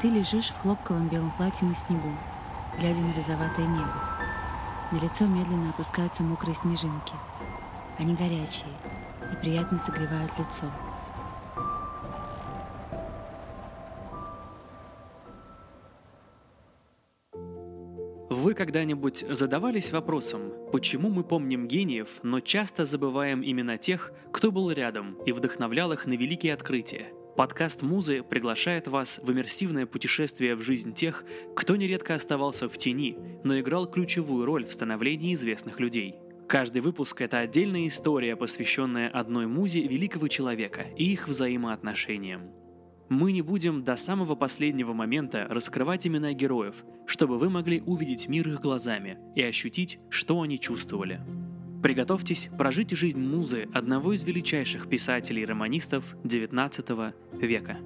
Ты лежишь в хлопковом белом платье на снегу, глядя на розоватое небо. На лицо медленно опускаются мокрые снежинки. Они горячие и приятно согревают лицо. Вы когда-нибудь задавались вопросом, почему мы помним гениев, но часто забываем имена тех, кто был рядом и вдохновлял их на великие открытия? Подкаст «Музы» приглашает вас в иммерсивное путешествие в жизнь тех, кто нередко оставался в тени, но играл ключевую роль в становлении известных людей. Каждый выпуск – это отдельная история, посвященная одной музе великого человека и их взаимоотношениям. Мы не будем до самого последнего момента раскрывать имена героев, чтобы вы могли увидеть мир их глазами и ощутить, что они чувствовали. Приготовьтесь прожить жизнь музы одного из величайших писателей и романистов XIX века.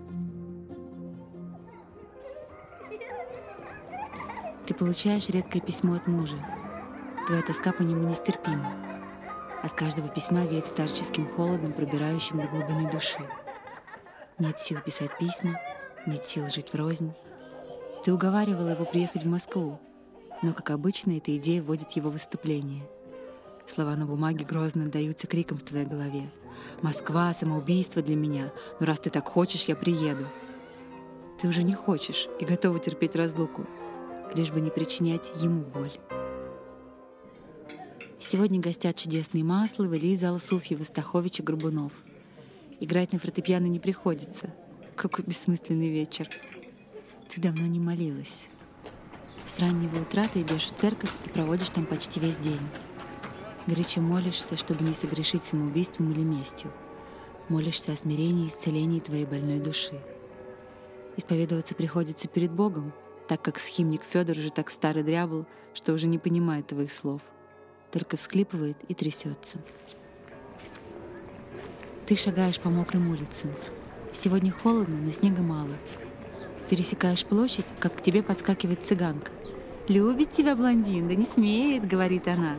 Ты получаешь редкое письмо от мужа. Твоя тоска по нему нестерпима. От каждого письма веет старческим холодом, пробирающим до глубины души. Нет сил писать письма, нет сил жить врознь. Ты уговаривала его приехать в Москву, но, как обычно, эта идея вводит его в выступление — Слова на бумаге грозно отдаются криком в твоей голове. «Москва, самоубийство для меня. Но раз ты так хочешь, я приеду». Ты уже не хочешь и готова терпеть разлуку, лишь бы не причинять ему боль. Сегодня гостят чудесные Масловы, Лиза Алсуфьева, Стахович и Горбунов. Играть на фортепиано не приходится. Какой бессмысленный вечер. Ты давно не молилась. С раннего утра ты идешь в церковь и проводишь там почти весь день. Горячо молишься, чтобы не согрешить самоубийством или местью. Молишься о смирении и исцелении твоей больной души. Исповедоваться приходится перед Богом, так как схимник Федор уже так старый дрябл, что уже не понимает твоих слов, только всклипывает и трясется. Ты шагаешь по мокрым улицам. Сегодня холодно, но снега мало. Пересекаешь площадь, как к тебе подскакивает цыганка. «Любит тебя блондин, да не смеет», — говорит она.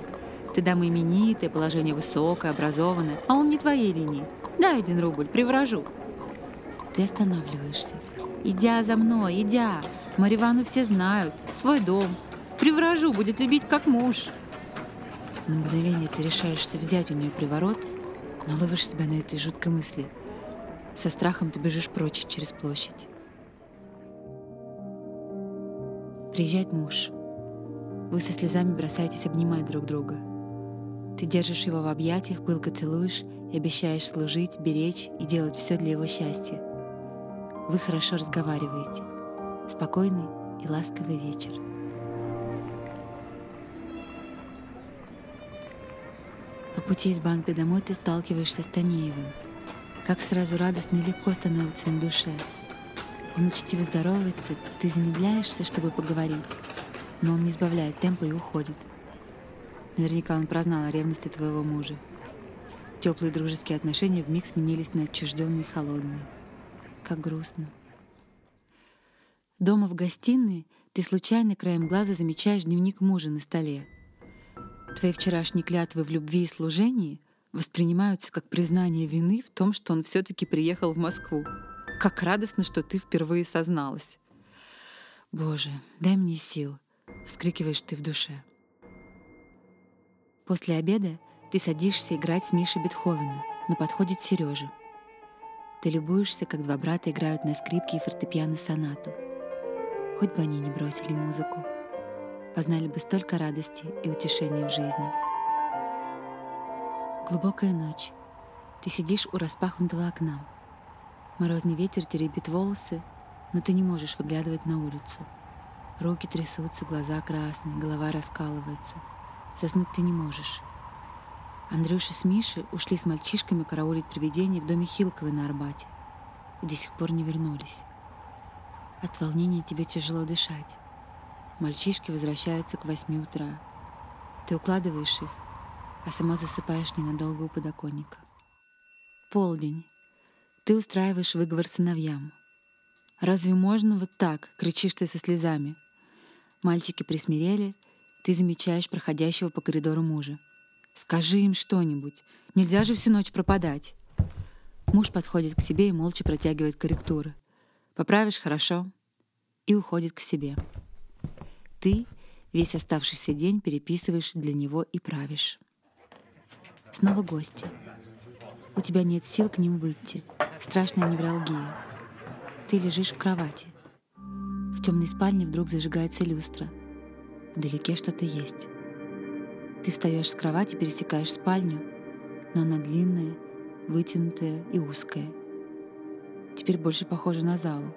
Ты дама именитая, положение высокое, образованное, а он не твоей линии. Дай один рубль, привражу. Ты останавливаешься. Идя за мной, идя. Маривану все знают, свой дом. Привражу, будет любить как муж. На мгновение ты решаешься взять у нее приворот, но ловишь себя на этой жуткой мысли. Со страхом ты бежишь прочь через площадь. Приезжает муж. Вы со слезами бросаетесь обнимать друг друга — ты держишь его в объятиях, пылко целуешь и обещаешь служить, беречь и делать все для его счастья. Вы хорошо разговариваете. Спокойный и ласковый вечер. По пути из банка домой ты сталкиваешься с Танеевым. Как сразу радостно и легко становится на душе. Он учтиво здоровается, ты замедляешься, чтобы поговорить, но он не сбавляет темпа и уходит — Наверняка он прознал о ревности твоего мужа. Теплые дружеские отношения вмиг сменились на отчужденные холодные. Как грустно. Дома в гостиной ты случайно краем глаза замечаешь дневник мужа на столе. Твои вчерашние клятвы в любви и служении воспринимаются как признание вины в том, что он все-таки приехал в Москву. Как радостно, что ты впервые созналась. «Боже, дай мне сил!» — вскрикиваешь ты в душе. После обеда ты садишься играть с Мишей Бетховена, но подходит Сережа. Ты любуешься, как два брата играют на скрипке и фортепиано сонату. Хоть бы они не бросили музыку, познали бы столько радости и утешения в жизни. Глубокая ночь. Ты сидишь у распахнутого окна. Морозный ветер теребит волосы, но ты не можешь выглядывать на улицу. Руки трясутся, глаза красные, голова раскалывается — Заснуть ты не можешь. Андрюша с Мишей ушли с мальчишками караулить привидения в доме Хилковой на Арбате и до сих пор не вернулись. От волнения тебе тяжело дышать. Мальчишки возвращаются к восьми утра. Ты укладываешь их, а сама засыпаешь ненадолго у подоконника. Полдень. Ты устраиваешь выговор сыновьям. «Разве можно вот так?» — кричишь ты со слезами. Мальчики присмирели — ты замечаешь проходящего по коридору мужа. «Скажи им что-нибудь. Нельзя же всю ночь пропадать». Муж подходит к тебе и молча протягивает корректуры. «Поправишь — хорошо. и уходит к себе. Ты весь оставшийся день переписываешь для него и правишь. Снова гости. У тебя нет сил к ним выйти. Страшная невралгия. Ты лежишь в кровати. В темной спальне вдруг зажигается люстра. Вдалеке что-то есть. Ты встаешь с кровати, пересекаешь спальню, но она длинная, вытянутая и узкая. Теперь больше похожа на залу.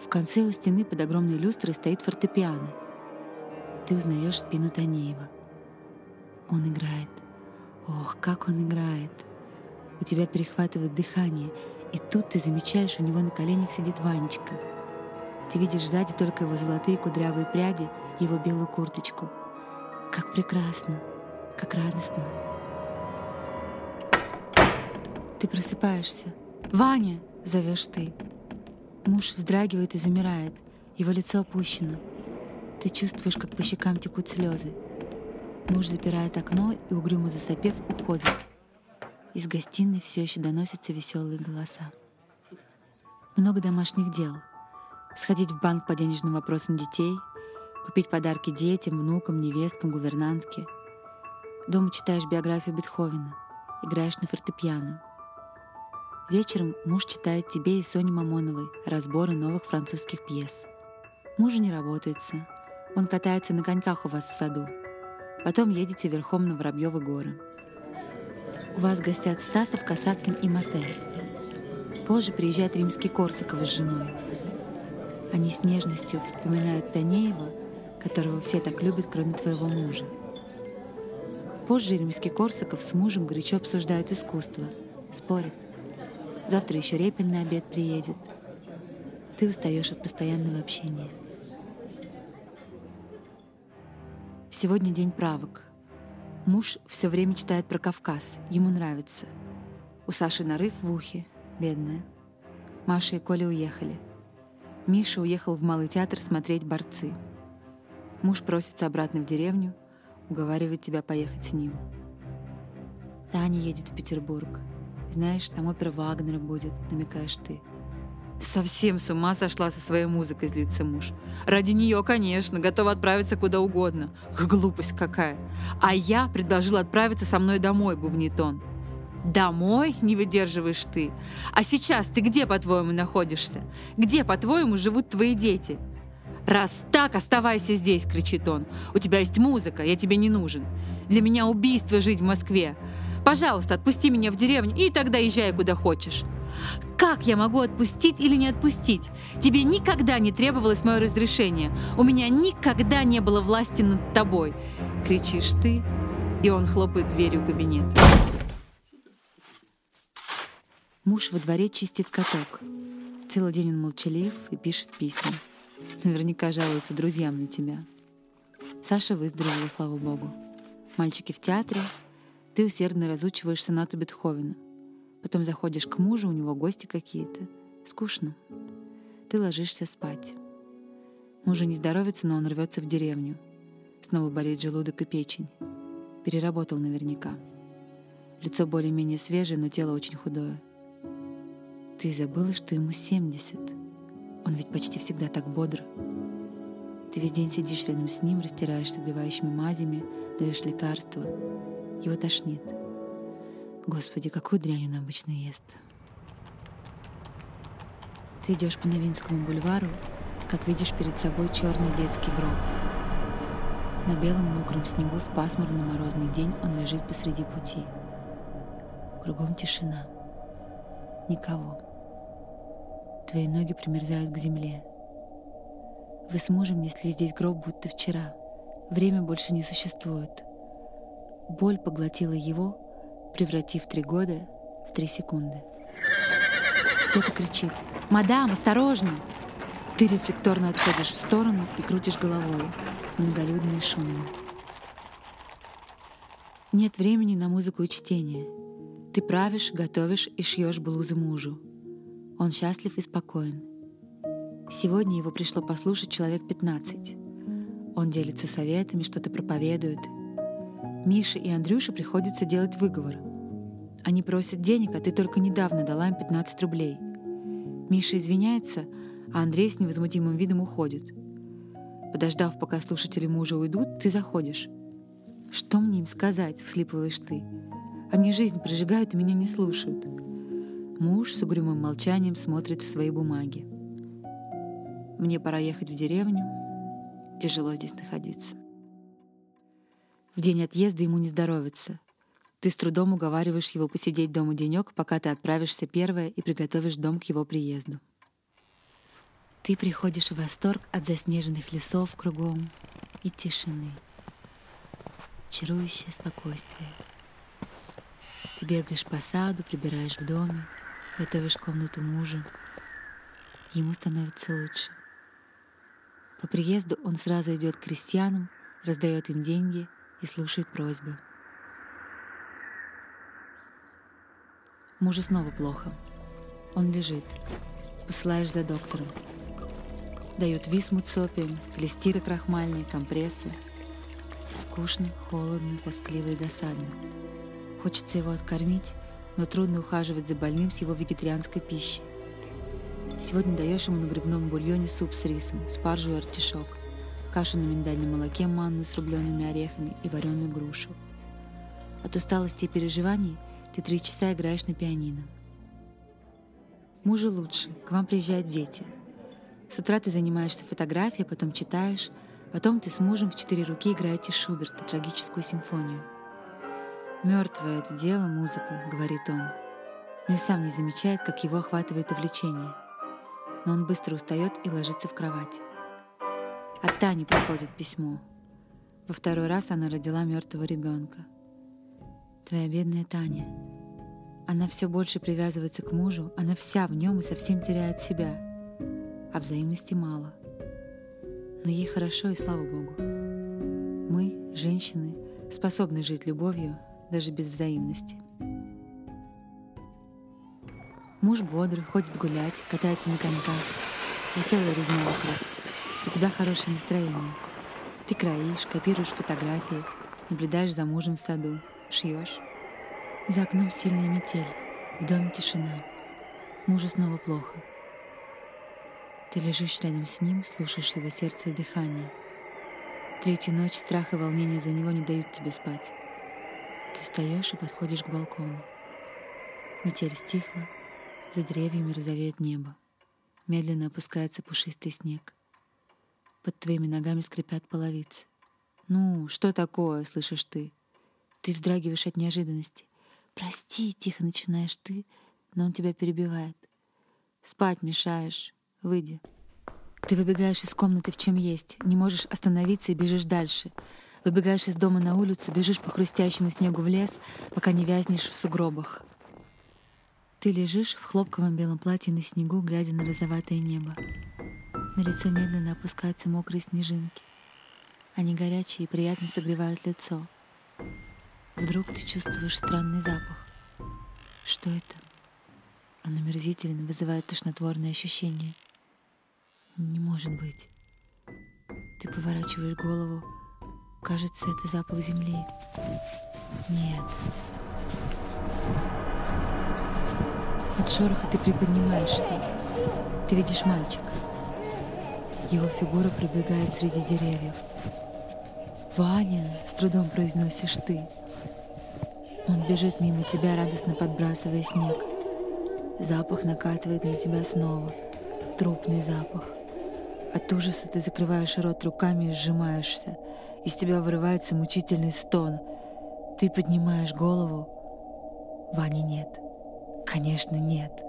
В конце у стены под огромной люстрой стоит фортепиано. Ты узнаешь спину Танеева. Он играет. Ох, как он играет! У тебя перехватывает дыхание, и тут ты замечаешь, у него на коленях сидит Ванечка. Ты видишь сзади только его золотые кудрявые пряди его белую курточку. Как прекрасно, как радостно. Ты просыпаешься. «Ваня!» — зовешь ты. Муж вздрагивает и замирает. Его лицо опущено. Ты чувствуешь, как по щекам текут слезы. Муж запирает окно и, угрюмо засопев, уходит. Из гостиной все еще доносятся веселые голоса. Много домашних дел. Сходить в банк по денежным вопросам детей, купить подарки детям, внукам, невесткам, гувернантке. Дома читаешь биографию Бетховена, играешь на фортепиано. Вечером муж читает тебе и Соне Мамоновой разборы новых французских пьес. Мужу не работается. Он катается на коньках у вас в саду. Потом едете верхом на Воробьевы горы. У вас гостят Стасов, Касаткин и Матей. Позже приезжает римский Корсаков с женой. Они с нежностью вспоминают Танеева, которого все так любят, кроме твоего мужа. Позже римский Корсаков с мужем горячо обсуждают искусство, спорят. Завтра еще Репин на обед приедет. Ты устаешь от постоянного общения. Сегодня день правок — Муж все время читает про Кавказ. Ему нравится. У Саши нарыв в ухе. Бедная. Маша и Коля уехали. Миша уехал в Малый театр смотреть «Борцы». Муж просится обратно в деревню, уговаривает тебя поехать с ним. Таня едет в Петербург. Знаешь, там опера Вагнера будет, намекаешь ты. Совсем с ума сошла со своей музыкой, злится муж. Ради нее, конечно, готова отправиться куда угодно. Глупость какая. А я предложила отправиться со мной домой, бубнит он. Домой не выдерживаешь ты. А сейчас ты где, по-твоему, находишься? Где, по-твоему, живут твои дети? «Раз так, оставайся здесь!» — кричит он. «У тебя есть музыка, я тебе не нужен. Для меня убийство жить в Москве. Пожалуйста, отпусти меня в деревню и тогда езжай куда хочешь». Как я могу отпустить или не отпустить? Тебе никогда не требовалось мое разрешение. У меня никогда не было власти над тобой. Кричишь ты, и он хлопает дверью кабинета. Муж во дворе чистит каток. Целый день он молчалив и пишет письма. Наверняка жалуется друзьям на тебя. Саша выздоровела, слава богу. Мальчики в театре. Ты усердно разучиваешь сонату Бетховена — Потом заходишь к мужу, у него гости какие-то. Скучно. Ты ложишься спать. Мужу не здоровится, но он рвется в деревню. Снова болит желудок и печень. Переработал наверняка. Лицо более-менее свежее, но тело очень худое. Ты забыла, что ему 70. Он ведь почти всегда так бодр. Ты весь день сидишь рядом с ним, растираешь согревающими мазями, даешь лекарства. Его тошнит. Господи, какую дрянь он обычно ест. Ты идешь по Новинскому бульвару, как видишь перед собой черный детский гроб. На белом мокром снегу в пасмурный морозный день он лежит посреди пути. Кругом тишина. Никого. Твои ноги примерзают к земле. Вы с мужем несли здесь гроб, будто вчера. Время больше не существует. Боль поглотила его, превратив три года в три секунды. Кто-то кричит «Мадам, осторожно!» Ты рефлекторно отходишь в сторону и крутишь головой, многолюдно и шумно. Нет времени на музыку и чтение. Ты правишь, готовишь и шьешь блузы мужу. Он счастлив и спокоен. Сегодня его пришло послушать человек 15. Он делится советами, что-то проповедует — Мише и Андрюше приходится делать выговор. Они просят денег, а ты только недавно дала им 15 рублей. Миша извиняется, а Андрей с невозмутимым видом уходит. Подождав, пока слушатели мужа уйдут, ты заходишь. «Что мне им сказать?» — всхлипываешь ты. «Они жизнь прожигают и меня не слушают». Муж с угрюмым молчанием смотрит в свои бумаги. Мне пора ехать в деревню. Тяжело здесь находиться. В день отъезда ему не здоровится. Ты с трудом уговариваешь его посидеть дома денек, пока ты отправишься первая и приготовишь дом к его приезду. Ты приходишь в восторг от заснеженных лесов кругом и тишины. Чарующее спокойствие. Ты бегаешь по саду, прибираешь в доме, готовишь комнату мужу. Ему становится лучше. По приезду он сразу идет к крестьянам, раздает им деньги и слушает просьбы. Мужу снова плохо. Он лежит. Посылаешь за доктором. Дают висмут с опием, клестиры крахмальные, компрессы. Скучно, холодно, тоскливо и досадно. Хочется его откормить, но трудно ухаживать за больным с его вегетарианской пищей. Сегодня даешь ему на грибном бульоне суп с рисом, спаржу и артишок, кашу на миндальном молоке, манну с рубленными орехами и вареную грушу. От усталости и переживаний ты три часа играешь на пианино. Мужу лучше, к вам приезжают дети. С утра ты занимаешься фотографией, потом читаешь, потом ты с мужем в четыре руки играете Шуберта, трагическую симфонию. «Мертвое это дело, музыка», — говорит он, но и сам не замечает, как его охватывает увлечение — но он быстро устает и ложится в кровать. От Тани приходит письмо. Во второй раз она родила мертвого ребенка. Твоя бедная Таня. Она все больше привязывается к мужу, она вся в нем и совсем теряет себя. А взаимности мало. Но ей хорошо и слава Богу. Мы, женщины, способны жить любовью даже без взаимности. Муж бодрый, ходит гулять, катается на коньках. Веселая резня вокруг. У тебя хорошее настроение. Ты кроишь, копируешь фотографии, наблюдаешь за мужем в саду, шьешь. За окном сильная метель, в доме тишина. Мужу снова плохо. Ты лежишь рядом с ним, слушаешь его сердце и дыхание. Третью ночь страх и волнение за него не дают тебе спать. Ты встаешь и подходишь к балкону. Метель стихла, за деревьями розовеет небо. Медленно опускается пушистый снег. Под твоими ногами скрипят половицы. «Ну, что такое?» — слышишь ты. Ты вздрагиваешь от неожиданности. «Прости!» — тихо начинаешь ты, но он тебя перебивает. «Спать мешаешь. Выйди». Ты выбегаешь из комнаты в чем есть, не можешь остановиться и бежишь дальше. Выбегаешь из дома на улицу, бежишь по хрустящему снегу в лес, пока не вязнешь в сугробах. Ты лежишь в хлопковом белом платье на снегу, глядя на розоватое небо. На лицо медленно опускаются мокрые снежинки. Они горячие и приятно согревают лицо. Вдруг ты чувствуешь странный запах. Что это? Он омерзителен, вызывает тошнотворное ощущение. Не может быть. Ты поворачиваешь голову. Кажется, это запах земли. Нет. От шороха ты приподнимаешься. Ты видишь мальчика. Его фигура пробегает среди деревьев. «Ваня!» — с трудом произносишь ты. Он бежит мимо тебя, радостно подбрасывая снег. Запах накатывает на тебя снова. Трупный запах. От ужаса ты закрываешь рот руками и сжимаешься. Из тебя вырывается мучительный стон. Ты поднимаешь голову. Вани нет. Конечно, нет.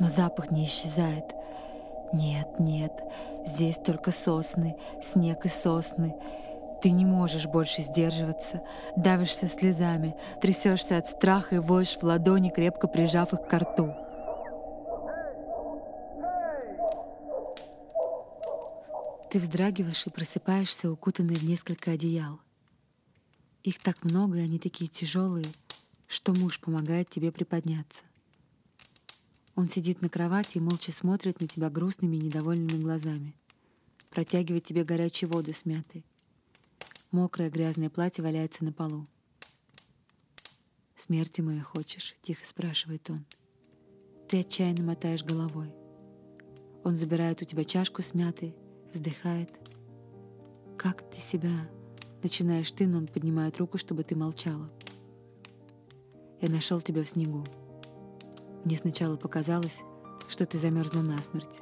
Но запах не исчезает. Нет, нет, здесь только сосны, снег и сосны. Ты не можешь больше сдерживаться, давишься слезами, трясешься от страха и воешь в ладони, крепко прижав их к рту. Ты вздрагиваешь и просыпаешься, укутанный в несколько одеял. Их так много, и они такие тяжелые, что муж помогает тебе приподняться. Он сидит на кровати и молча смотрит на тебя грустными и недовольными глазами. Протягивает тебе горячую воду с мятой. Мокрое грязное платье валяется на полу. «Смерти моей хочешь?» — тихо спрашивает он. Ты отчаянно мотаешь головой. Он забирает у тебя чашку с мятой, вздыхает. «Как ты себя?» Начинаешь ты, но он поднимает руку, чтобы ты молчала. «Я нашел тебя в снегу. Мне сначала показалось, что ты замерзла насмерть.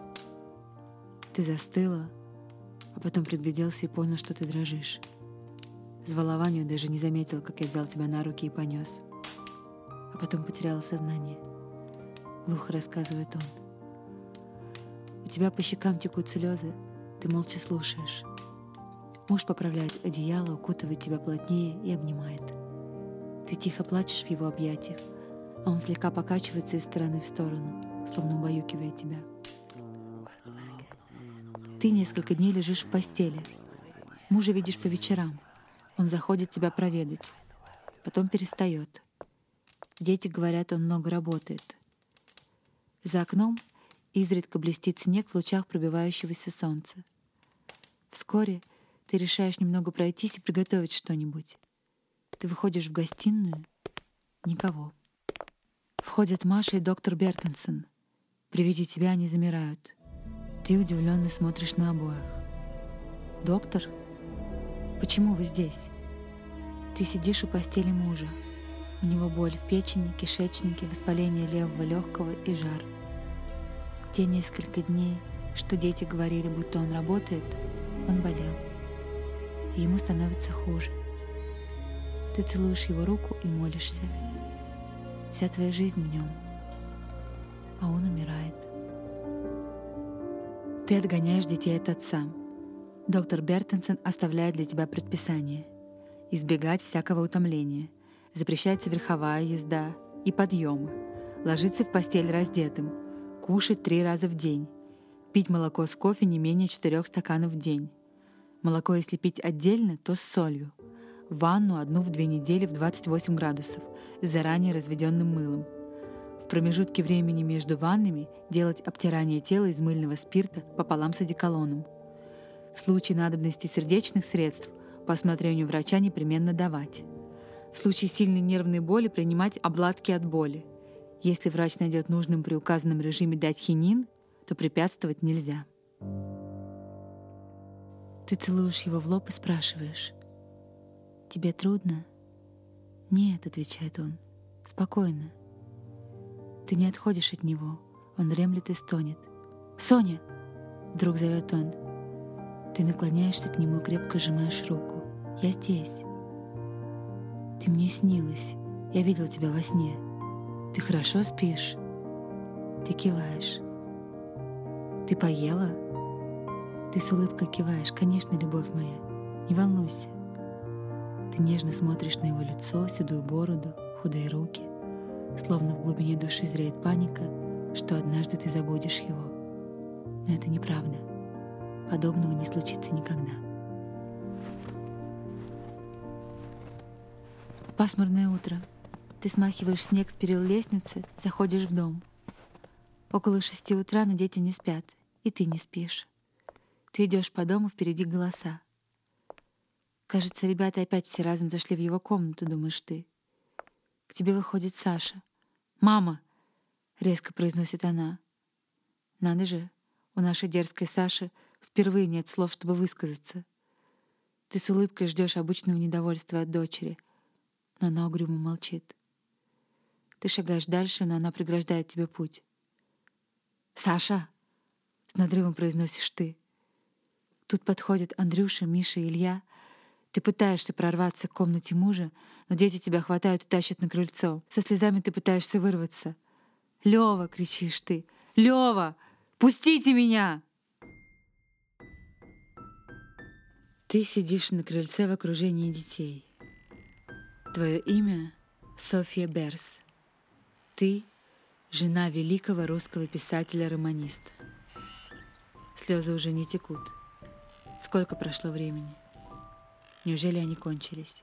Ты застыла, а потом пригляделся и понял, что ты дрожишь. Звала Ваню даже не заметил, как я взял тебя на руки и понес. А потом потеряла сознание. Глухо рассказывает он. У тебя по щекам текут слезы, ты молча слушаешь. Муж поправляет одеяло, укутывает тебя плотнее и обнимает. Ты тихо плачешь в его объятиях, а он слегка покачивается из стороны в сторону, словно убаюкивая тебя. Ты несколько дней лежишь в постели. Мужа видишь по вечерам. Он заходит тебя проведать. Потом перестает. Дети говорят, он много работает. За окном изредка блестит снег в лучах пробивающегося солнца. Вскоре ты решаешь немного пройтись и приготовить что-нибудь. Ты выходишь в гостиную — никого. Входят Маша и доктор Бертенсон. При виде тебя они замирают. Ты удивленно смотришь на обоих. «Доктор? Почему вы здесь?» Ты сидишь у постели мужа. У него боль в печени, кишечнике, воспаление левого легкого и жар. Те несколько дней, что дети говорили, будто он работает, он болел. И ему становится хуже. Ты целуешь его руку и молишься. Вся твоя жизнь в нем. А он умирает. Ты отгоняешь детей от отца. Доктор Бертенсен оставляет для тебя предписание. Избегать всякого утомления. Запрещается верховая езда и подъемы. Ложиться в постель раздетым. Кушать три раза в день. Пить молоко с кофе не менее четырех стаканов в день. Молоко, если пить отдельно, то с солью. Ванну одну в две недели в 28 градусов с заранее разведенным мылом. В промежутке времени между ваннами делать обтирание тела из мыльного спирта пополам с одеколоном. В случае надобности сердечных средств по осмотрению врача непременно давать. В случае сильной нервной боли принимать обладки от боли. Если врач найдет нужным при указанном режиме дать хинин, то препятствовать нельзя. Ты целуешь его в лоб и спрашиваешь, «Тебе трудно?» «Нет», — отвечает он, — «спокойно». Ты не отходишь от него, он ремлет и стонет. «Соня!» — вдруг зовет он. Ты наклоняешься к нему и крепко сжимаешь руку. «Я здесь». Ты мне снилась. Я видел тебя во сне. Ты хорошо спишь? Ты киваешь. Ты поела? Ты с улыбкой киваешь. Конечно, любовь моя. Не волнуйся. Ты нежно смотришь на его лицо, седую бороду, худые руки, словно в глубине души зреет паника, что однажды ты забудешь его. Но это неправда. Подобного не случится никогда. Пасмурное утро. Ты смахиваешь снег с перил лестницы, заходишь в дом. Около шести утра, но дети не спят, и ты не спишь. Ты идешь по дому, впереди голоса. Кажется, ребята опять все разом зашли в его комнату, думаешь ты. К тебе выходит Саша. «Мама!» — резко произносит она. Надо же, у нашей дерзкой Саши впервые нет слов, чтобы высказаться. Ты с улыбкой ждешь обычного недовольства от дочери, но она угрюмо молчит. Ты шагаешь дальше, но она преграждает тебе путь. «Саша!» — с надрывом произносишь ты. Тут подходят Андрюша, Миша и Илья. Ты пытаешься прорваться к комнате мужа, но дети тебя хватают и тащат на крыльцо. Со слезами ты пытаешься вырваться. «Лёва!» — кричишь ты. «Лёва! Пустите меня!» Ты сидишь на крыльце в окружении детей. Твое имя — Софья Берс. Ты — жена великого русского писателя-романиста. Слезы уже не текут. Сколько прошло времени? Неужели они кончились?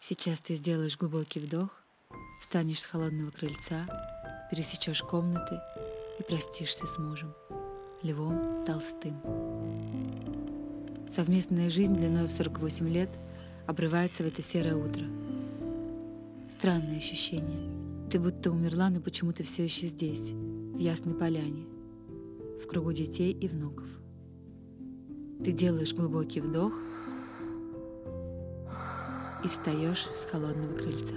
Сейчас ты сделаешь глубокий вдох, встанешь с холодного крыльца, пересечешь комнаты и простишься с мужем, Львом Толстым. Совместная жизнь длиной в 48 лет обрывается в это серое утро. Странное ощущение. Ты будто умерла, но почему-то все еще здесь, в Ясной Поляне. в кругу детей и внуков. Ты делаешь глубокий вдох и встаешь с холодного крыльца.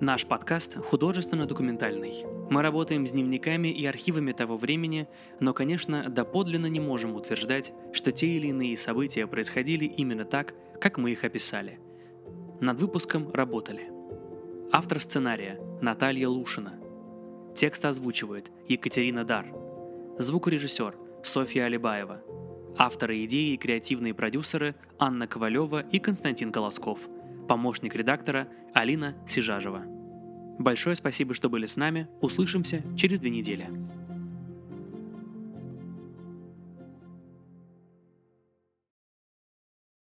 Наш подкаст художественно-документальный. Мы работаем с дневниками и архивами того времени, но, конечно, доподлинно не можем утверждать, что те или иные события происходили именно так, как мы их описали. Над выпуском работали. Автор сценария – Наталья Лушина. Текст озвучивает Екатерина Дар. Звукорежиссер – Софья Алибаева. Авторы идеи и креативные продюсеры – Анна Ковалева и Константин Колосков – помощник редактора Алина Сижажева. Большое спасибо, что были с нами. Услышимся через две недели.